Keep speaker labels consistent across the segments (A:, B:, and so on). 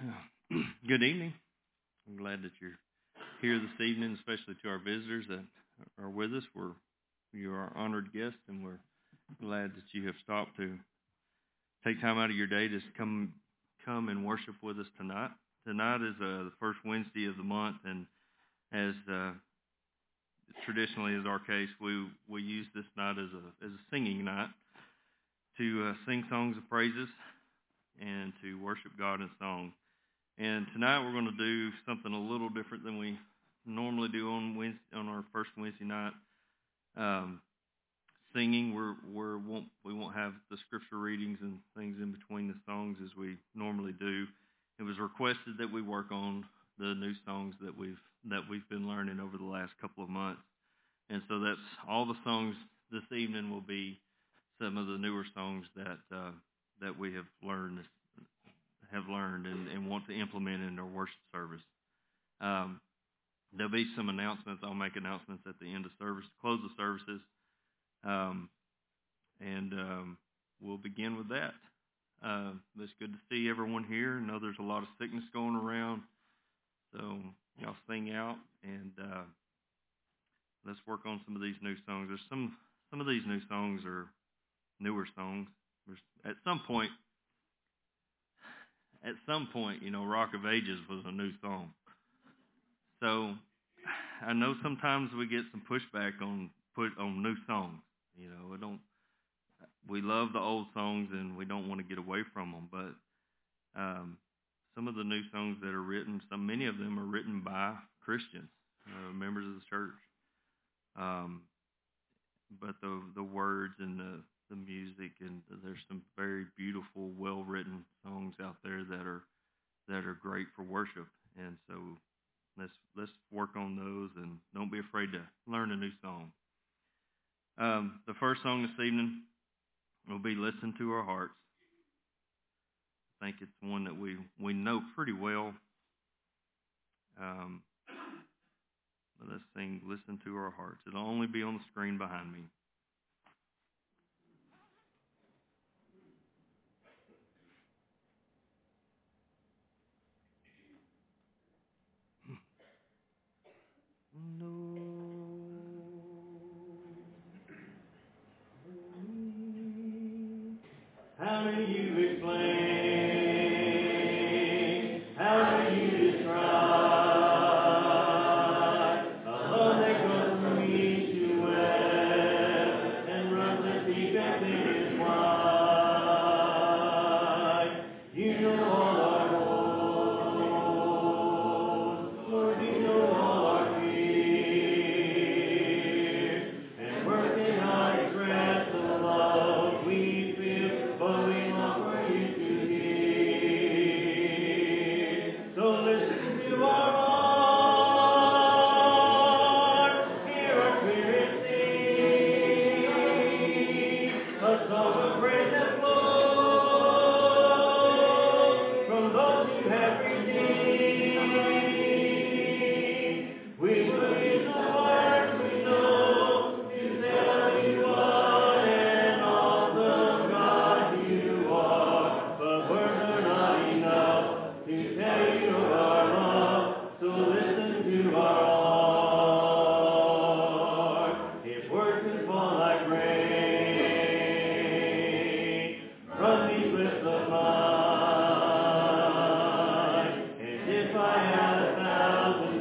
A: Good evening. I'm glad that you're here this evening, especially to our visitors that are with us. We're you are honored guests, and we're glad that you have stopped to take time out of your day to come come and worship with us tonight. Tonight is uh, the first Wednesday of the month, and as uh, traditionally is our case, we we use this night as a as a singing night to uh, sing songs of praises and to worship God in song. And tonight we're going to do something a little different than we normally do on Wednesday, on our first Wednesday night. Um, singing, we're, we're won't we won't have the scripture readings and things in between the songs as we normally do. It was requested that we work on the new songs that we've that we've been learning over the last couple of months, and so that's all the songs this evening will be some of the newer songs that uh, that we have learned have learned and, and want to implement in their worship service. Um, there'll be some announcements. I'll make announcements at the end of service, close the services, um, and um, we'll begin with that. Uh, it's good to see everyone here. I know there's a lot of sickness going around, so y'all sing out and uh, let's work on some of these new songs. There's some some of these new songs are newer songs. There's, at some point, at some point, you know, Rock of Ages was a new song. So I know sometimes we get some pushback on put on new songs. You know, we don't we love the old songs and we don't want to get away from them, but um, some of the new songs that are written, some many of them are written by Christians, uh, members of the church. Um, but the the words and the the music and there's some very beautiful, well written songs out there that are that are great for worship. And so let's let's work on those and don't be afraid to learn a new song. Um, the first song this evening will be "Listen to Our Hearts." I think it's one that we we know pretty well. Um, let's sing "Listen to Our Hearts." It'll only be on the screen behind me.
B: How many by a thousand.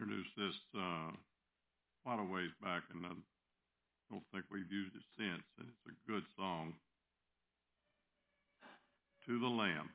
C: Introduced this uh, a ways back, and I don't think we've used it since. And it's a good song. To the Lamb.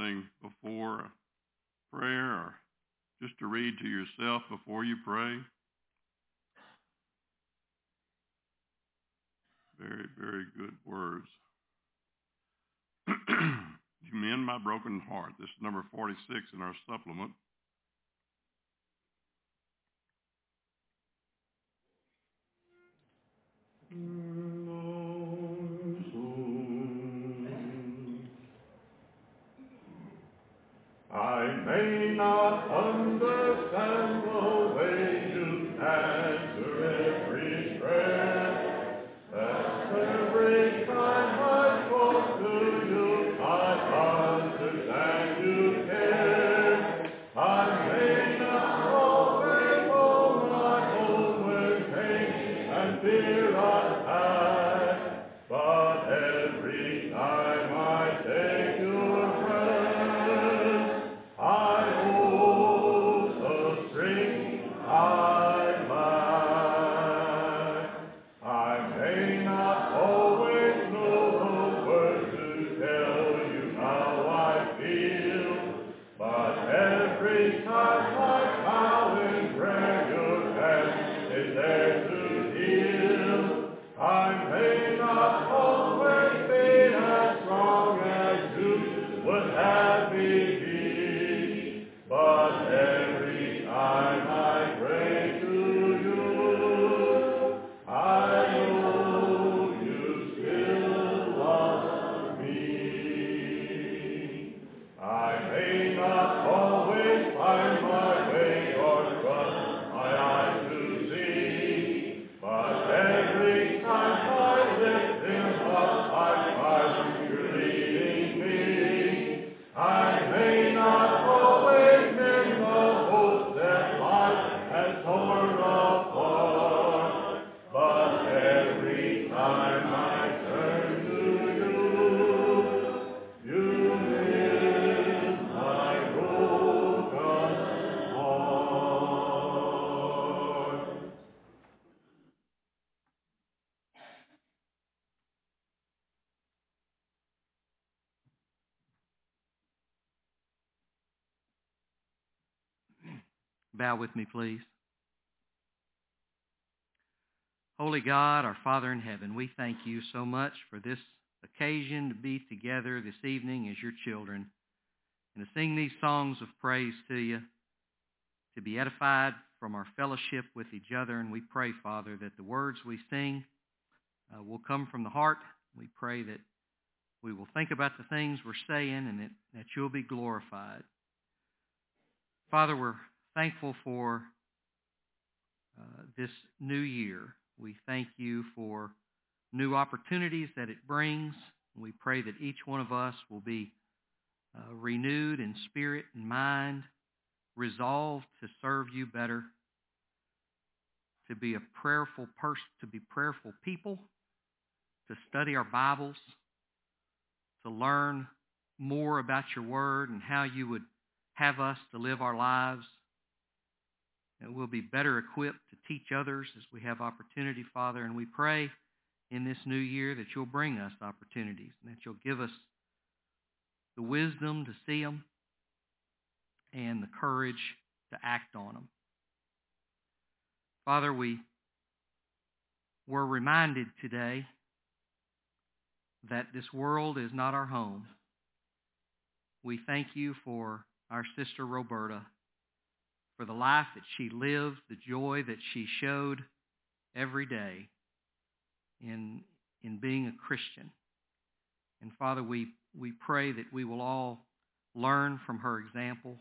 C: something before prayer or just to read to yourself before you pray? Very, very good words. you mend my broken heart. This is number 46 in our supplement.
D: Bow with me, please. Holy God, our Father in heaven, we thank you so much for this occasion to be together this evening as your children and to sing these songs of praise to you, to be edified from our fellowship with each other. And we pray, Father, that the words we sing uh, will come from the heart. We pray that we will think about the things we're saying and that, that you'll be glorified. Father, we're thankful for uh, this new year. We thank you for new opportunities that it brings. We pray that each one of us will be uh, renewed in spirit and mind, resolved to serve you better, to be a prayerful person, to be prayerful people, to study our Bibles, to learn more about your word and how you would have us to live our lives. And we'll be better equipped to teach others as we have opportunity, Father. And we pray in this new year that you'll bring us opportunities and that you'll give us the wisdom to see them and the courage to act on them. Father, we were reminded today that this world is not our home. We thank you for our sister Roberta, for the life that she lived, the joy that she showed every day in, in being a Christian. And Father, we, we pray that we will all learn from her example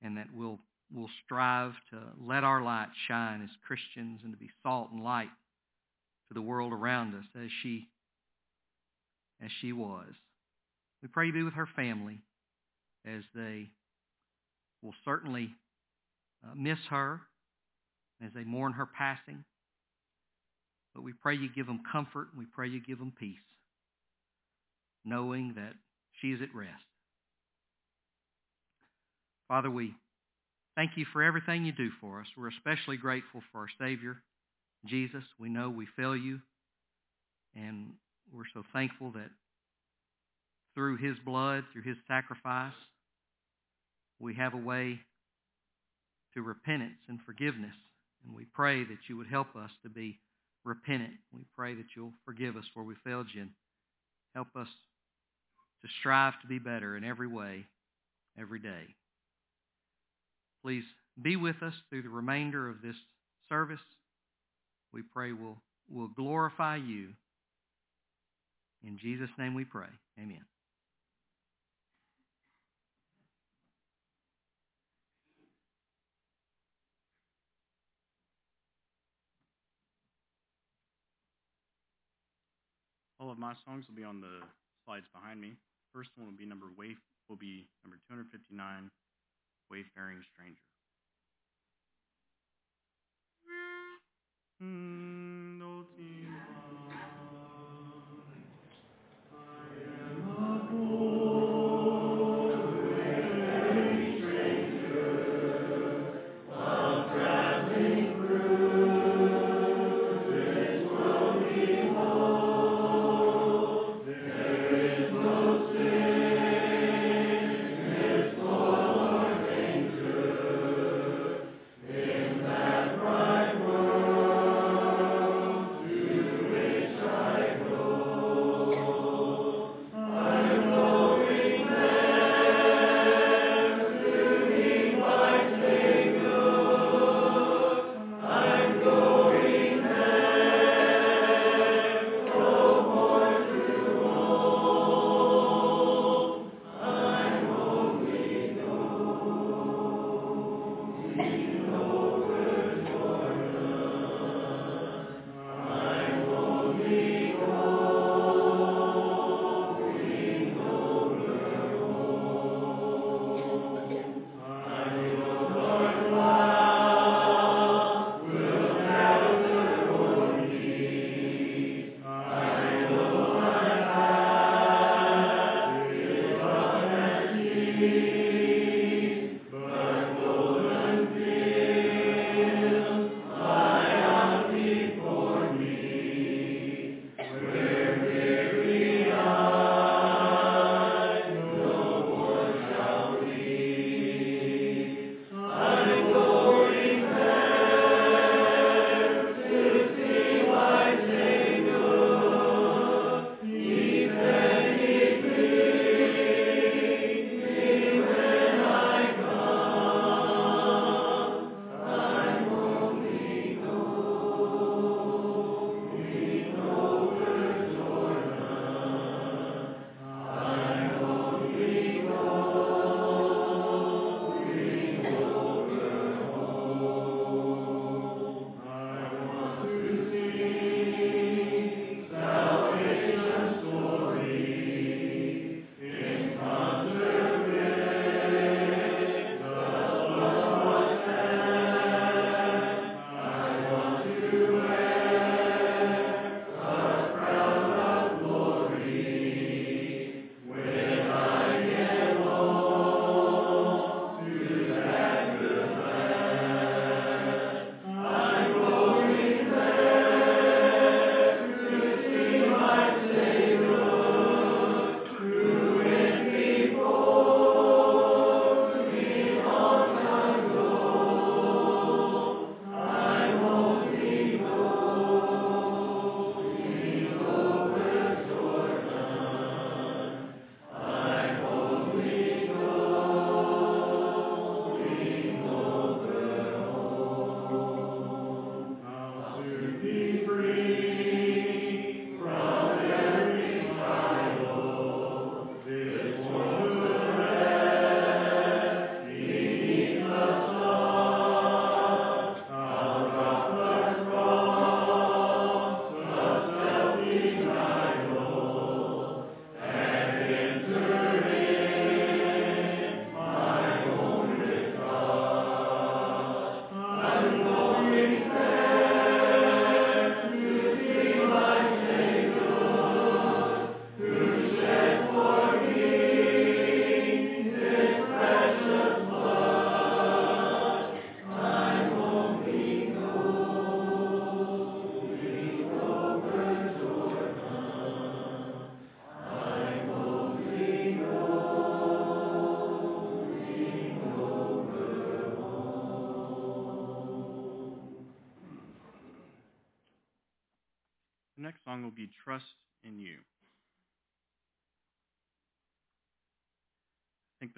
D: and that we'll, we'll strive to let our light shine as Christians and to be salt and light to the world around us as she, as she was. We pray you be with her family as they will certainly uh, miss her as they mourn her passing. But we pray you give them comfort and we pray you give them peace, knowing that she is at rest. Father, we thank you for everything you do for us. We're especially grateful for our Savior, Jesus. We know we fail you, and we're so thankful that through his blood, through his sacrifice, we have a way to repentance and forgiveness. And we pray that you would help us to be repentant. We pray that you'll forgive us where we failed you and help us to strive to be better in every way, every day. Please be with us through the remainder of this service. We pray we'll, we'll glorify you. In Jesus' name we pray. Amen.
B: All of my songs will be on the slides behind me. First one will be number will be number 259, Wayfaring Stranger. Mm,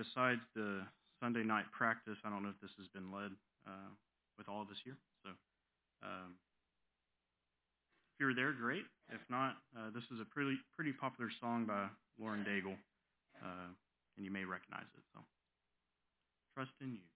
B: besides the Sunday night practice, I don't know if this has been led uh, with all this year. So um, if you're there, great. If not, uh, this is a pretty pretty popular song by Lauren Daigle, uh, and you may recognize it. So trust in you.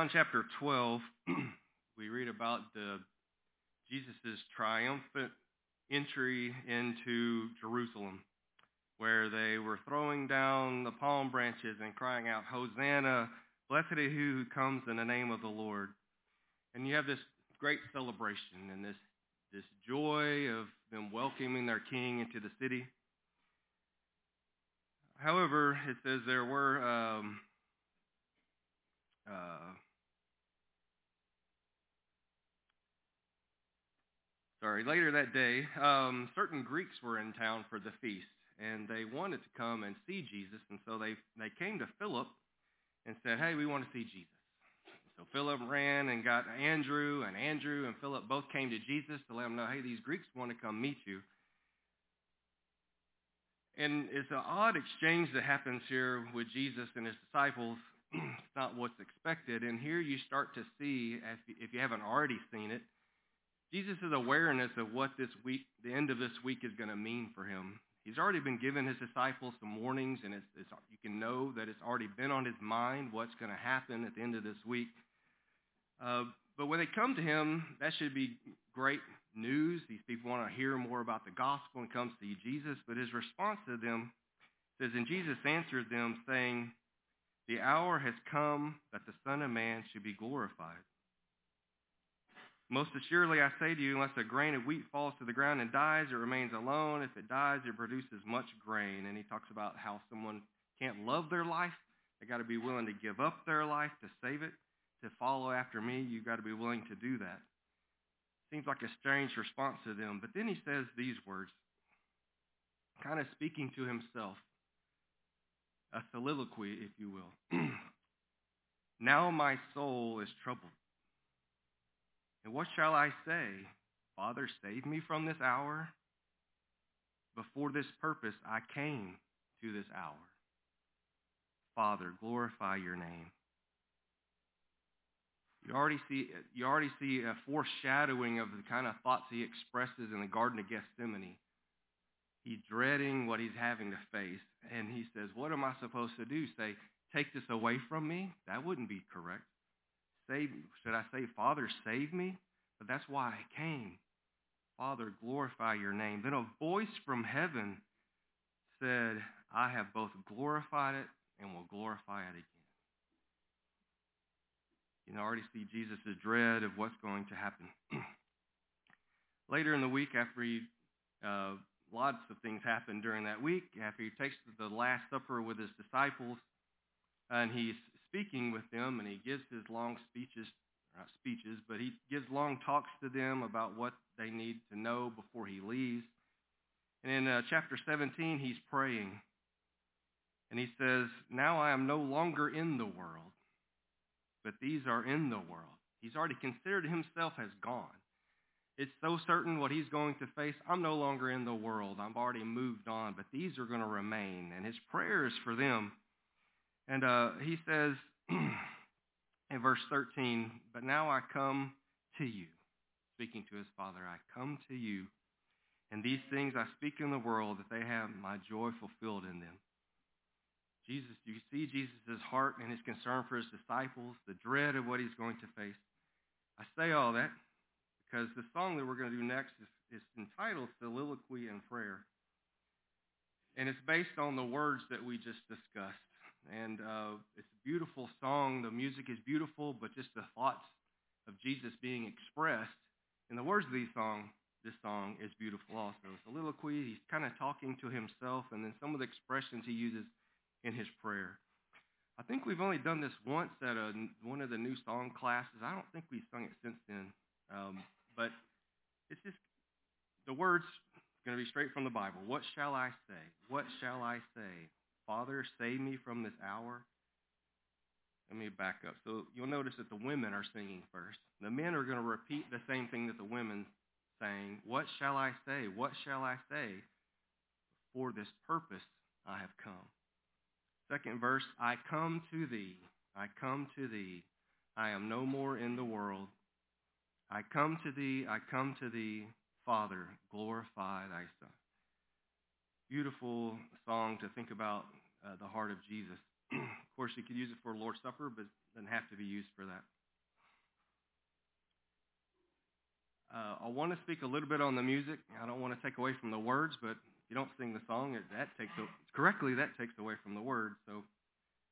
E: John chapter 12, we read about the Jesus' triumphant entry into Jerusalem, where they were throwing down the palm branches and crying out, Hosanna, blessed is he who comes in the name of the Lord. And you have this great celebration and this, this joy of them welcoming their king into the city. However, it says there were um, uh, sorry, later that day, um, certain Greeks were in town for the feast, and they wanted to come and see Jesus, and so they they came to Philip and said, "Hey, we want to see Jesus." So Philip ran and got Andrew, and Andrew and Philip both came to Jesus to let him know, "Hey, these Greeks want to come meet you." And it's an odd exchange that happens here with Jesus and his disciples. it's not what's expected. And here you start to see, if you haven't already seen it, Jesus' awareness of what this week, the end of this week is going to mean for him. He's already been giving his disciples some warnings, and it's, it's, you can know that it's already been on his mind what's going to happen at the end of this week. Uh, but when they come to him, that should be great news. These people want to hear more about the gospel and come to see Jesus. But his response to them says, And Jesus answered them, saying, The hour has come that the Son of Man should be glorified. Most assuredly, I say to you, unless a grain of wheat falls to the ground and dies, it remains alone. If it dies, it produces much grain. And he talks about how someone can't love their life. They got to be willing to give up their life to save it. To follow after me, you've got to be willing to do that. Seems like a strange response to them. But then he says these words, kind of speaking to himself, a soliloquy, if you will. now my soul is troubled. And what shall I say? Father, save me from this hour. Before this purpose I came to this hour. Father, glorify your name. You already see you already see a foreshadowing of the kind of thoughts he expresses in the Garden of Gethsemane. He's dreading what he's having to face, and he says, "What am I supposed to do? Say, take this away from me? That wouldn't be correct. Save should I say, Father, save me? But that's why I came. Father, glorify your name. Then a voice from heaven said, I have both glorified it and will glorify it again. You can already see Jesus' dread of what's going to happen. Later in the week, after he, uh, lots of things happen during that week, after he takes the Last Supper with his disciples, and he's speaking with them, and he gives his long speeches, not speeches, but he gives long talks to them about what they need to know before he leaves. And in uh, chapter 17, he's praying, and he says, Now I am no longer in the world, but these are in the world. He's already considered himself as gone. It's so certain what he's going to face. I'm no longer in the world. I've already moved on, but these are going to remain. And his prayer is for them. And uh, he says in verse 13, But now I come to you, speaking to his Father, I come to you, and these things I speak in the world, that they have my joy fulfilled in them. Jesus, you see Jesus' heart and his concern for his disciples, the dread of what he's going to face? I say all that because the song that we're going to do next is, is entitled Soliloquy and Prayer. And it's based on the words that we just discussed. And uh, it's a beautiful song. The music is beautiful, but just the thoughts of Jesus being expressed in the words of these song, this song is beautiful also. It's a Soliloquy, he's kind of talking to himself, and then some of the expressions he uses in his prayer. I think we've only done this once at a, one of the new song classes. I don't think we've sung it since then. Um, but it's just, the words going to be straight from the Bible. What shall I say? What shall I say? Father, save me from this hour. Let me back up. So you'll notice that the women are singing first. The men are going to repeat the same thing that the women saying, What shall I say? What shall I say? For this purpose I have come. Second verse, I come to thee. I come to thee. I am no more in the world. I come to thee. I come to thee. Father, glorify thy Son. Beautiful song to think about uh, the heart of Jesus. Of course, you could use it for Lord's Supper, but it doesn't have to be used for that. Uh, I want to speak a little bit on the music. I don't want to take away from the words, but if you don't sing the song, it, that takes a, correctly. That takes away from the words. So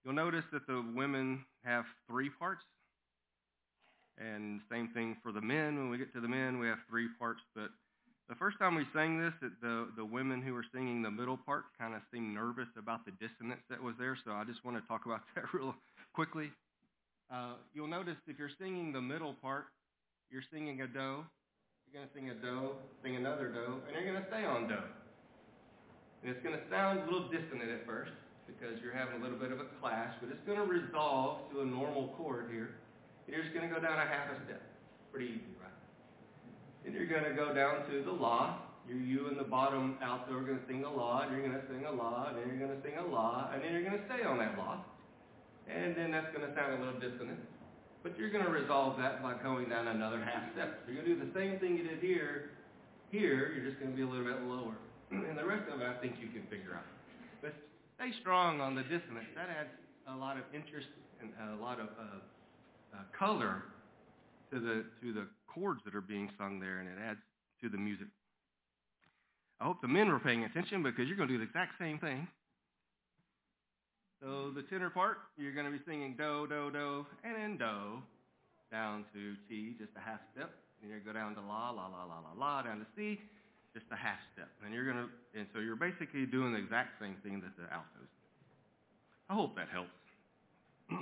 E: you'll notice that the women have three parts, and same thing for the men. When we get to the men, we have three parts. But the first time we sang this, the the women who were singing the middle part kind of seemed nervous about the dissonance that was there. So I just want to talk about that real quickly. Uh, you'll notice if you're singing the middle part, you're singing a do. You're going to sing a do, sing another do, and you're going to stay on do. And it's going to sound a little dissonant at first because you're having a little bit of a clash, but it's going to resolve to a normal chord here. And you're just going to go down a half a step. Pretty easy, Then you're going to go down to the la. You're you and the bottom alto are going to sing a la, and you're going to sing a la, and then you're going to sing a la, and then you're going to stay on that la. And then that's going to sound a little dissonant. But you're going to resolve that by going down another half step. So you're going to do the same thing you did here. Here, you're just going to be a little bit lower. And the rest of it, I think you can figure out. But stay strong on the dissonance. That adds a lot of interest and a lot of uh, uh, color to the to the chords that are being sung there, and it adds to the music. I hope the men were paying attention because you're going to do the exact same thing. So the tenor part, you're going to be singing do, do, do, and then do, down to ti, just a half step. Then you go down to la, la, la, la, la, la, down to C, just a half step. And you're going to, and so you're basically doing the exact same thing that the altos do. I hope that helps.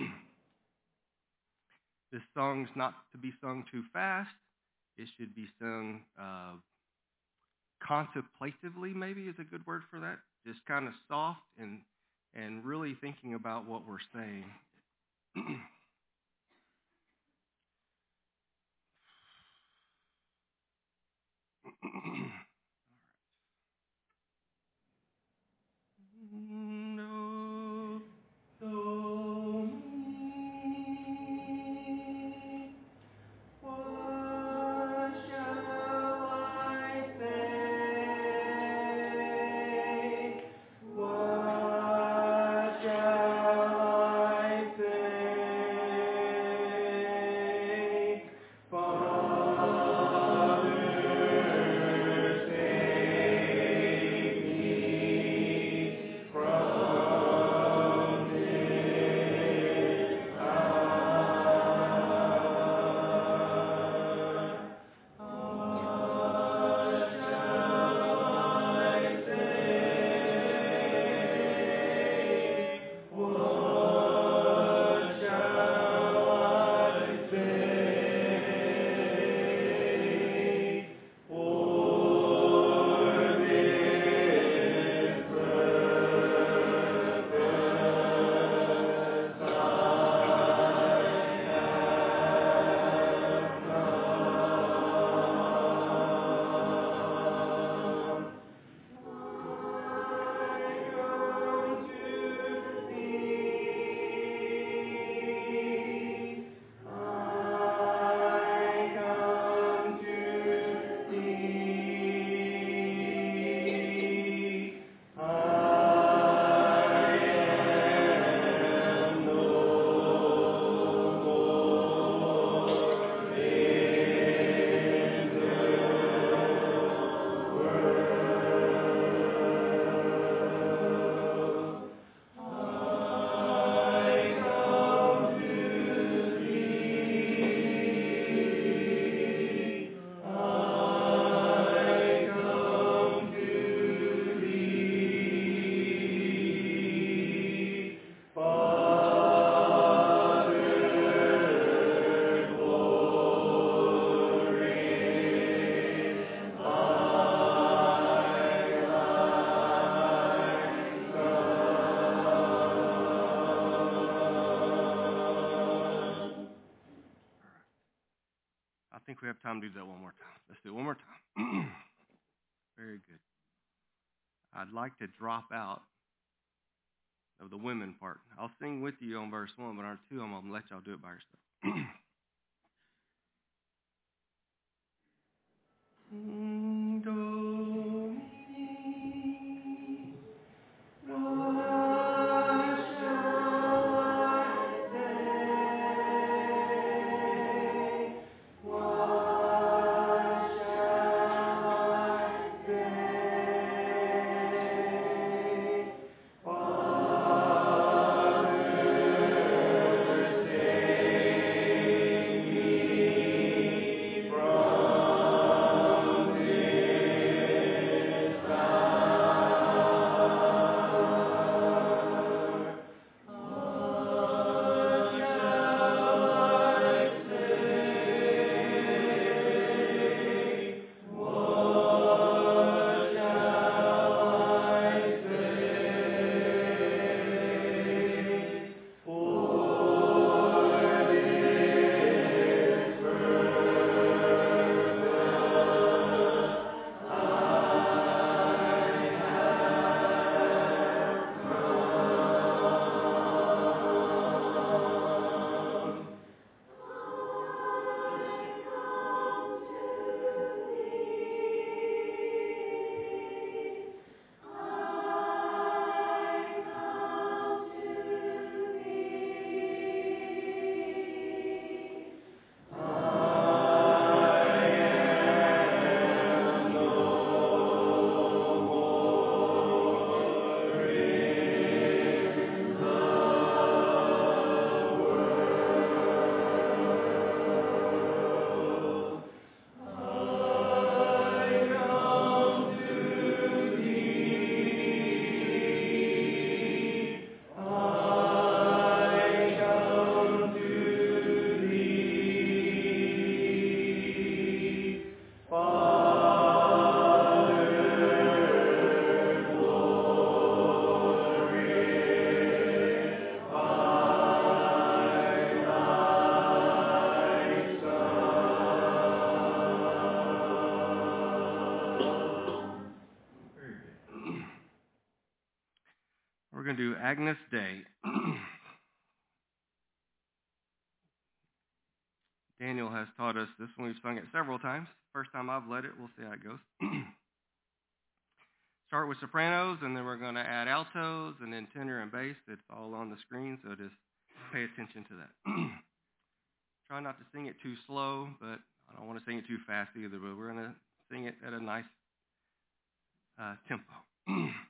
E: this song's not to be sung too fast. It should be sung uh, contemplatively, maybe is a good word for that. Just kind of soft and and really thinking about what we're saying. like to drop out of the women part. I'll sing with you on verse one, but on two, I'm gonna let y'all do it by yourself. To Agnus Dei. Daniel has taught us this one. We've sung it several times. First time I've led it. We'll see how it goes. Start with sopranos, and then we're going to add altos, and then tenor and bass. It's all on the screen, so just pay attention to that. Try not to sing it too slow, but I don't want to sing it too fast either. But we're going to sing it at a nice uh, tempo.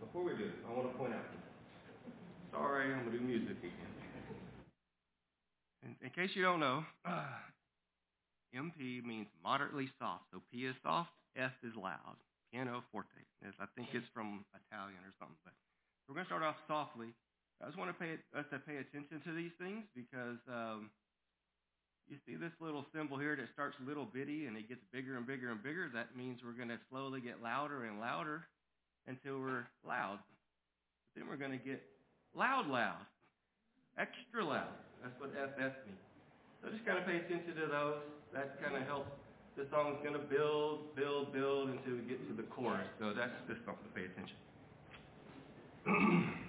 E: Before we do, this, I want to point out. Sorry, I'm going to do music again. In, in case you don't know, uh, MP means moderately soft. So P is soft, F is loud. Piano forte. I think it's from Italian or something. But we're going to start off softly. I just want to pay us to pay attention to these things because um, you see this little symbol here that starts little bitty and it gets bigger and bigger and bigger. That means we're going to slowly get louder and louder until we're loud. But then we're going to get loud, loud, extra loud. That's what FF means. So just kind of pay attention to those. That kind of helps. The song's going to build, build, build until we get to the chorus. So that's just something to pay attention.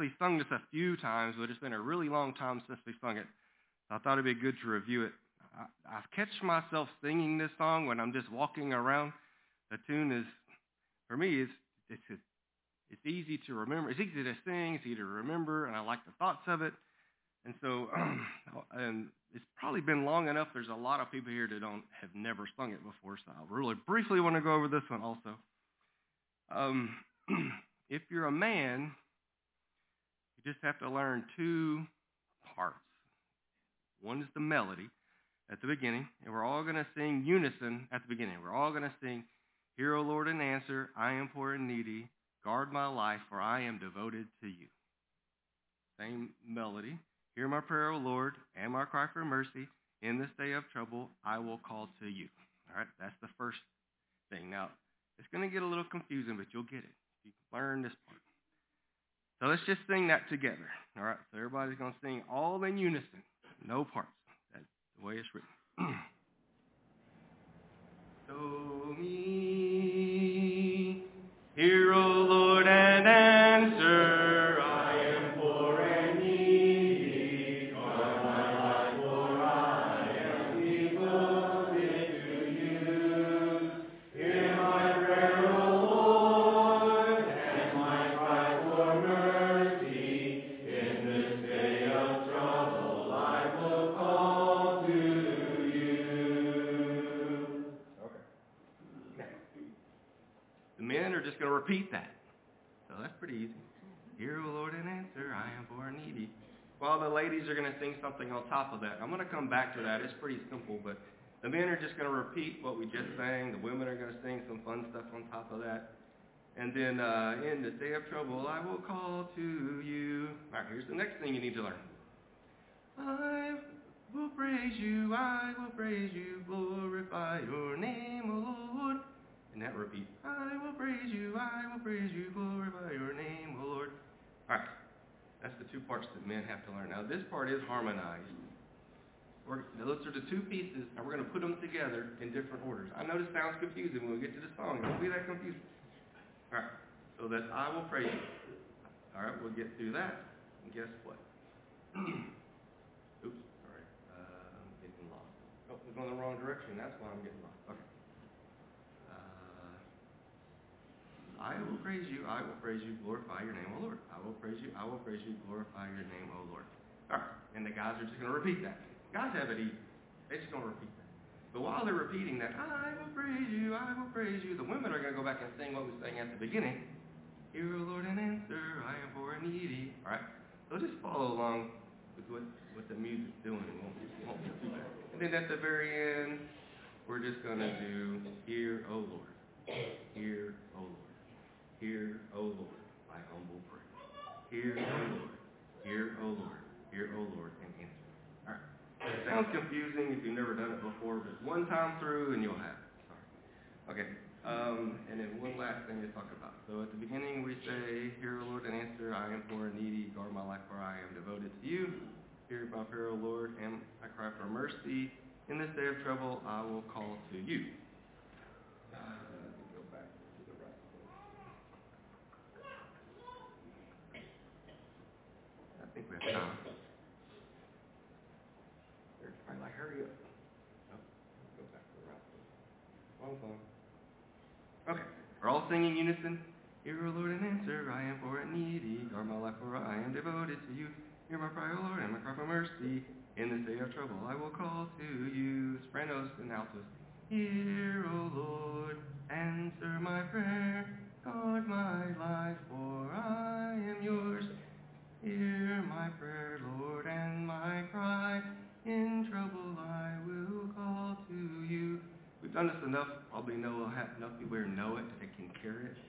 E: actually sung this a few times, but it's been a really long time since we sung it. So I thought it'd be good to review it. I, I catch myself singing this song when I'm just walking around. The tune is, for me, it's, it's, it's easy to remember. It's easy to sing. It's easy to remember, and I like the thoughts of it. And so, and it's probably been long enough. There's a lot of people here that don't have never sung it before, so I really briefly want to go over this one also. Um, if you're a man, you just have to learn two parts. One is the melody at the beginning, and we're all going to sing unison at the beginning. We're all going to sing, Hear, O Lord, and answer, I am poor and needy. Guard my life, for I am devoted to you. Same melody. Hear my prayer, O Lord, and my cry for mercy. In this day of trouble, I will call to you. All right, that's the first thing. Now, it's going to get a little confusing, but you'll get it. You learn this part. So let's just sing that together. All right, so everybody's going to sing all in unison, no parts. That's the way it's written. so me, hear, O Lord, and the ladies are going to sing something on top of that. I'm going to come back to that. It's pretty simple, but the men are just going to repeat what we just sang. The women are going to sing some fun stuff on top of that. And then uh, in the day of trouble, I will call to you. All right, here's the next thing you need to learn. I will praise you, I will praise you, glorify your name, O Lord. And that repeat, I will praise you, I will praise you, glorify your name, O Lord. All right, two parts that men have to learn. Now this part is harmonized. We're, those are the two pieces, and we're going to put them together in different orders. I know this sounds confusing when we get to the song. Don't be that confused. All right, so that I will praise you. All right, we'll get through that. And guess what? Oops, sorry. Uh, I'm getting lost. Oh, we're going the wrong direction. That's why I'm getting lost. Okay. Uh, I will praise you. I will praise you. Glorify your name, O Lord. I will praise you. I will praise you. Glorify your name, O Lord. All right, and the guys are just going to repeat that. Guys have it easy. They're just going to repeat that. But while they're repeating that, I will praise you, I will praise you, the women are going to go back and sing what we sang at the beginning. Hear, O Lord, and answer, I am poor and needy. All right? So just follow along with what, what the music's doing. And then at the very end, we're just going to do, Hear, O Lord. Hear, O Lord. Hear, O Lord, my humble prayer. Hear, O Lord. Hear, O Lord. Hear, O Lord, and answer. All right. It sounds confusing if you've never done it before, but one time through and you'll have it. Sorry. Okay. Um, and then one last thing to talk about. So at the beginning we say, Hear, O Lord, and answer, I am poor and needy, guard my life, for I am devoted to you. Hear my prayer, O Lord, and I cry for mercy. In this day of trouble, I will call to you. Uh, let me go back to the right Time. They're probably like, hurry up. Go back to the Wrong song. Okay. We're all singing unison. Hear, O Lord, and answer. I am poor and needy. Guard my life, for I am devoted to you. Hear my prayer, O Lord, and my cry for mercy. In this day of trouble, I will call to you. Sopranos and altos. Hear, O Lord, answer my prayer. Guard my life, for I am yours. Hear my prayer, Lord, and my cry. In trouble I will call to you. We've done this enough. Probably know have enough people here know it that can carry it.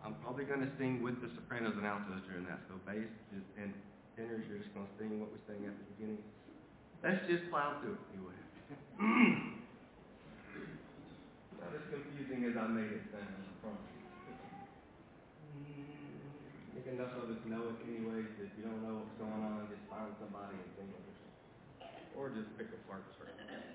E: I'm probably going to sing with the sopranos and altos during that. So bass and tenors, you're just going to sing what we sang at the beginning. Let's just plow through it. Will. Not as confusing as I made it sound. I promise. I think enough of us know it anyways. If you don't know what's going on, just find somebody and sing with them. Or just pick a part straight.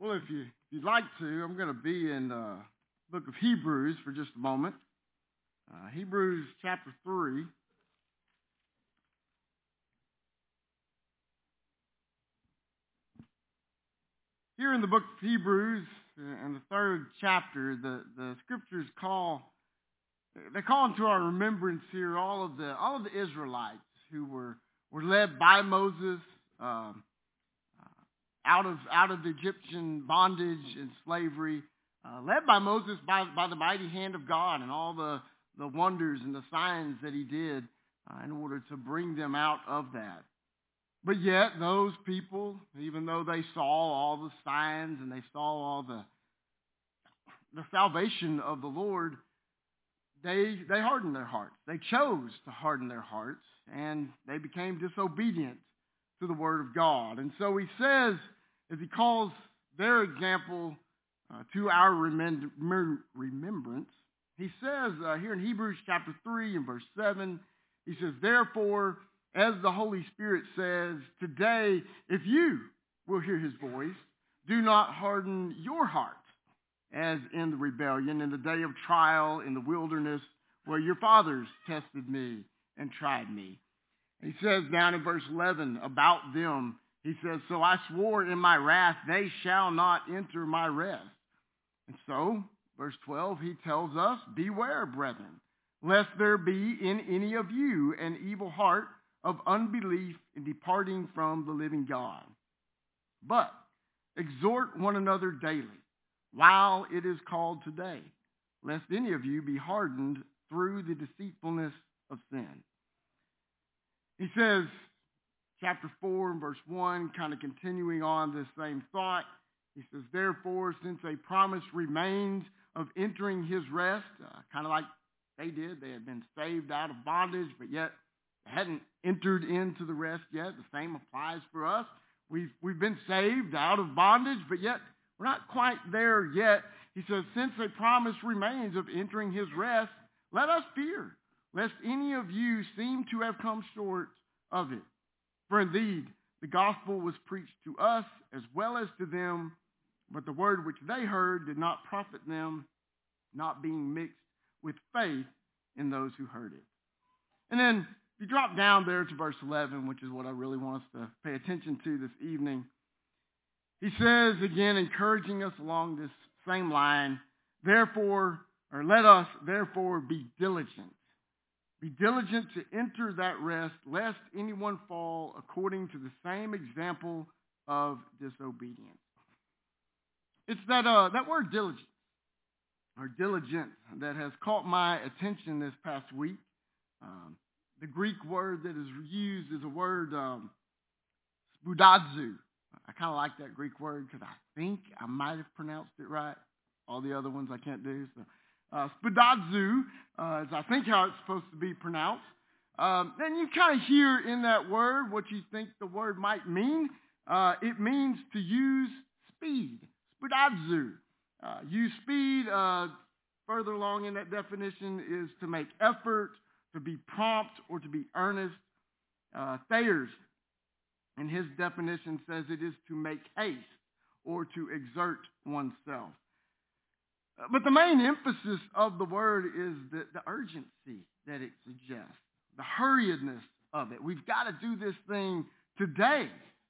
F: Well, if you you'd like to, I'm going to be in the book of Hebrews for just a moment. Uh, Hebrews chapter three. Here in the book of Hebrews, uh, in the third chapter, the, the scriptures call they call into our remembrance here all of the all of the Israelites who were were led by Moses um, uh, out of out of Egyptian bondage and slavery, uh, led by Moses by by the mighty hand of God and all the the wonders and the signs that he did uh, in order to bring them out of that. But yet those people, even though they saw all the signs and they saw all the the salvation of the Lord, they they hardened their hearts. They chose to harden their hearts and they became disobedient to the word of God. And so he says, as he calls their example uh, to our remembrance, he says uh, here in Hebrews chapter 3 and verse 7, he says, Therefore, as the Holy Spirit says, today, if you will hear his voice, do not harden your heart as in the rebellion in the day of trial in the wilderness where your fathers tested me and tried me. He says down in verse 11 about them, he says, So I swore in my wrath, they shall not enter my rest. And so, verse 12, he tells us, Beware, brethren, lest there be in any of you an evil heart of unbelief in departing from the living God. But exhort one another daily, while it is called today, lest any of you be hardened through the deceitfulness of sin. He says, chapter 4 and verse 1, kind of continuing on this same thought, he says, Therefore, since a promise remains of entering his rest, uh, kind of like they did, they had been saved out of bondage, but yet hadn't entered into the rest yet. The same applies for us. We've, we've been saved out of bondage, but yet we're not quite there yet. He says, since a promise remains of entering his rest, let us fear lest any of you seem to have come short of it. For indeed, the gospel was preached to us as well as to them, but the word which they heard did not profit them, not being mixed with faith in those who heard it. And then if you drop down there to verse 11, which is what I really want us to pay attention to this evening, he says again, encouraging us along this same line, therefore, or let us therefore be diligent be diligent to enter that rest, lest anyone fall according to the same example of disobedience. It's that, uh, that word diligent, or diligent, that has caught my attention this past week. Um, the Greek word that is used is a word um. I kind of like that Greek word because I think I might have pronounced it right. All the other ones I can't do. So uh, spoudazo uh, is I think how it's supposed to be pronounced. Um, and you kind of hear in that word what you think the word might mean. Uh, it means to use speed, spoudazo. Uh, use speed, uh, further along in that definition, is to make effort, to be prompt, or to be earnest. Uh, Thayer's, in his definition, says it is to make haste or to exert oneself. But the main emphasis of the word is the, the urgency that it suggests, the hurriedness of it. We've got to do this thing today.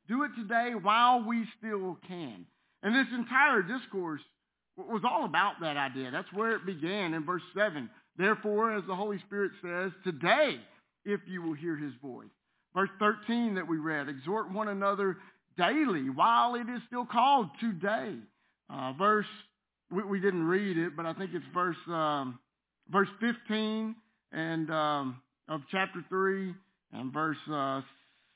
F: Do it today while we still can. And this entire discourse was all about that idea. That's where it began in verse 7. Therefore, as the Holy Spirit says, today, if you will hear his voice. Verse 13 that we read, exhort one another daily while it is still called today. Uh, verse we, we didn't read it, but I think it's verse um, verse 15 and um, of chapter 3 and verse uh,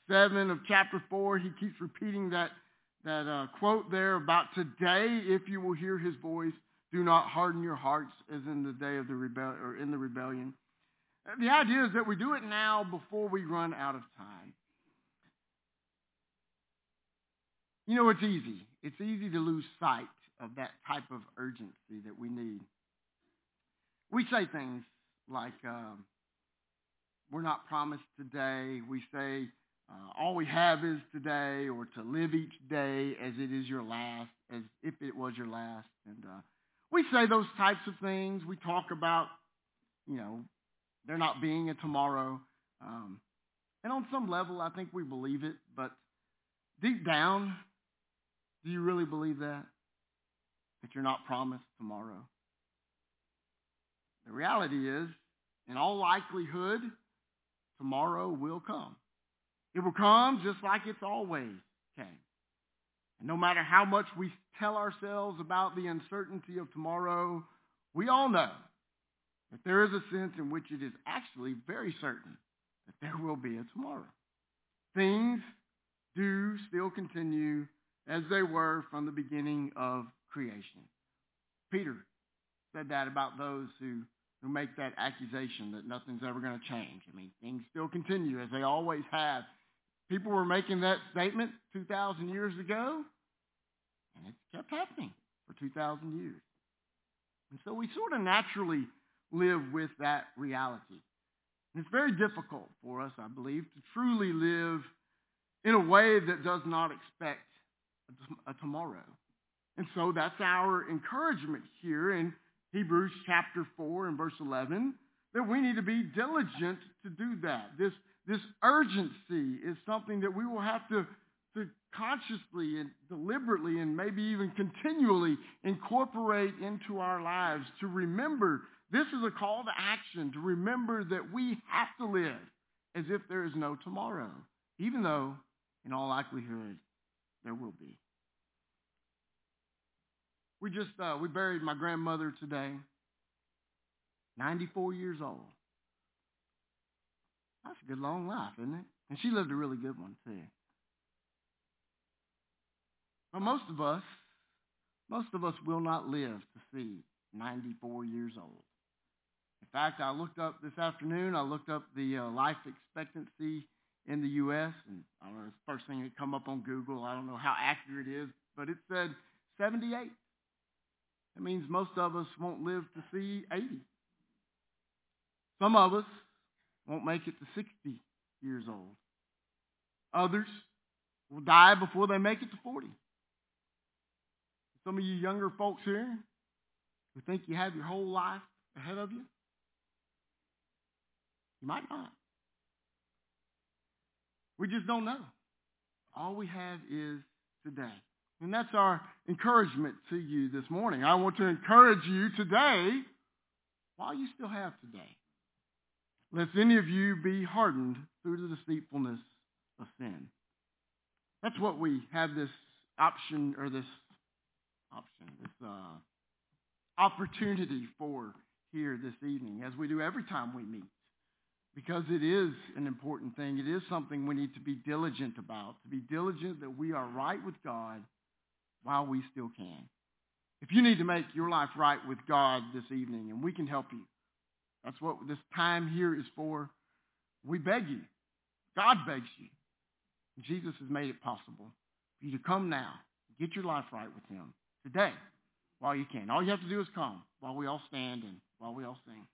F: 7 of chapter 4. He keeps repeating that that uh, quote there about today, if you will hear his voice, do not harden your hearts as in the day of the rebellion or in the rebellion. The idea is that we do it now before we run out of time. You know, it's easy. It's easy to lose sight of that type of urgency that we need. We say things like, um, we're not promised today. We say, uh, all we have is today, or to live each day as it is your last, as if it was your last. And uh, we say those types of things. We talk about, you know, there not being a tomorrow. Um, and on some level, I think we believe it. But deep down, do you really believe that? That you're not promised tomorrow? The reality is, in all likelihood, tomorrow will come. It will come just like it's always came. And no matter how much we tell ourselves about the uncertainty of tomorrow, we all know that there is a sense in which it is actually very certain that there will be a tomorrow. Things do still continue as they were from the beginning of creation. Peter said that about those who, who make that accusation that nothing's ever going to change. I mean, things still continue as they always have. People were making that statement 2,000 years ago, and it's kept happening for 2,000 years. And so we sort of naturally live with that reality. And it's very difficult for us, I believe, to truly live in a way that does not expect a, a tomorrow. And so that's our encouragement here in Hebrews chapter 4 and verse 11, that we need to be diligent to do that. This, this urgency is something that we will have to, to consciously and deliberately and maybe even continually incorporate into our lives to remember this is a call to action, to remember that we have to live as if there is no tomorrow, even though, in all likelihood, there will be. We just uh, we buried my grandmother today, 94 years old. That's a good long life, isn't it? And she lived a really good one too. But most of us, most of us will not live to see 94 years old. In fact, I looked up this afternoon, I looked up the uh, life expectancy in the U.S., and I don't know, it's the first thing that come up on Google. I don't know how accurate it is, but it said 78. That means most of us won't live to see 80. Some of us won't make it to 60 years old. Others will die before they make it to 40. Some of you younger folks here who think you have your whole life ahead of you, you might not. We just don't know. All we have is today. And that's our encouragement to you this morning. I want to encourage you today while you still have today. Lest any of you be hardened through the deceitfulness of sin. That's what we have this option or this option, this uh, opportunity for here this evening, as we do every time we meet. Because it is an important thing. It is something we need to be diligent about, to be diligent that we are right with God while we still can. If you need to make your life right with God this evening, and we can help you, that's what this time here is for. We beg you. God begs you. Jesus has made it possible for you to come now, get your life right with him today while you can. All you have to do is come while we all stand and while we all sing.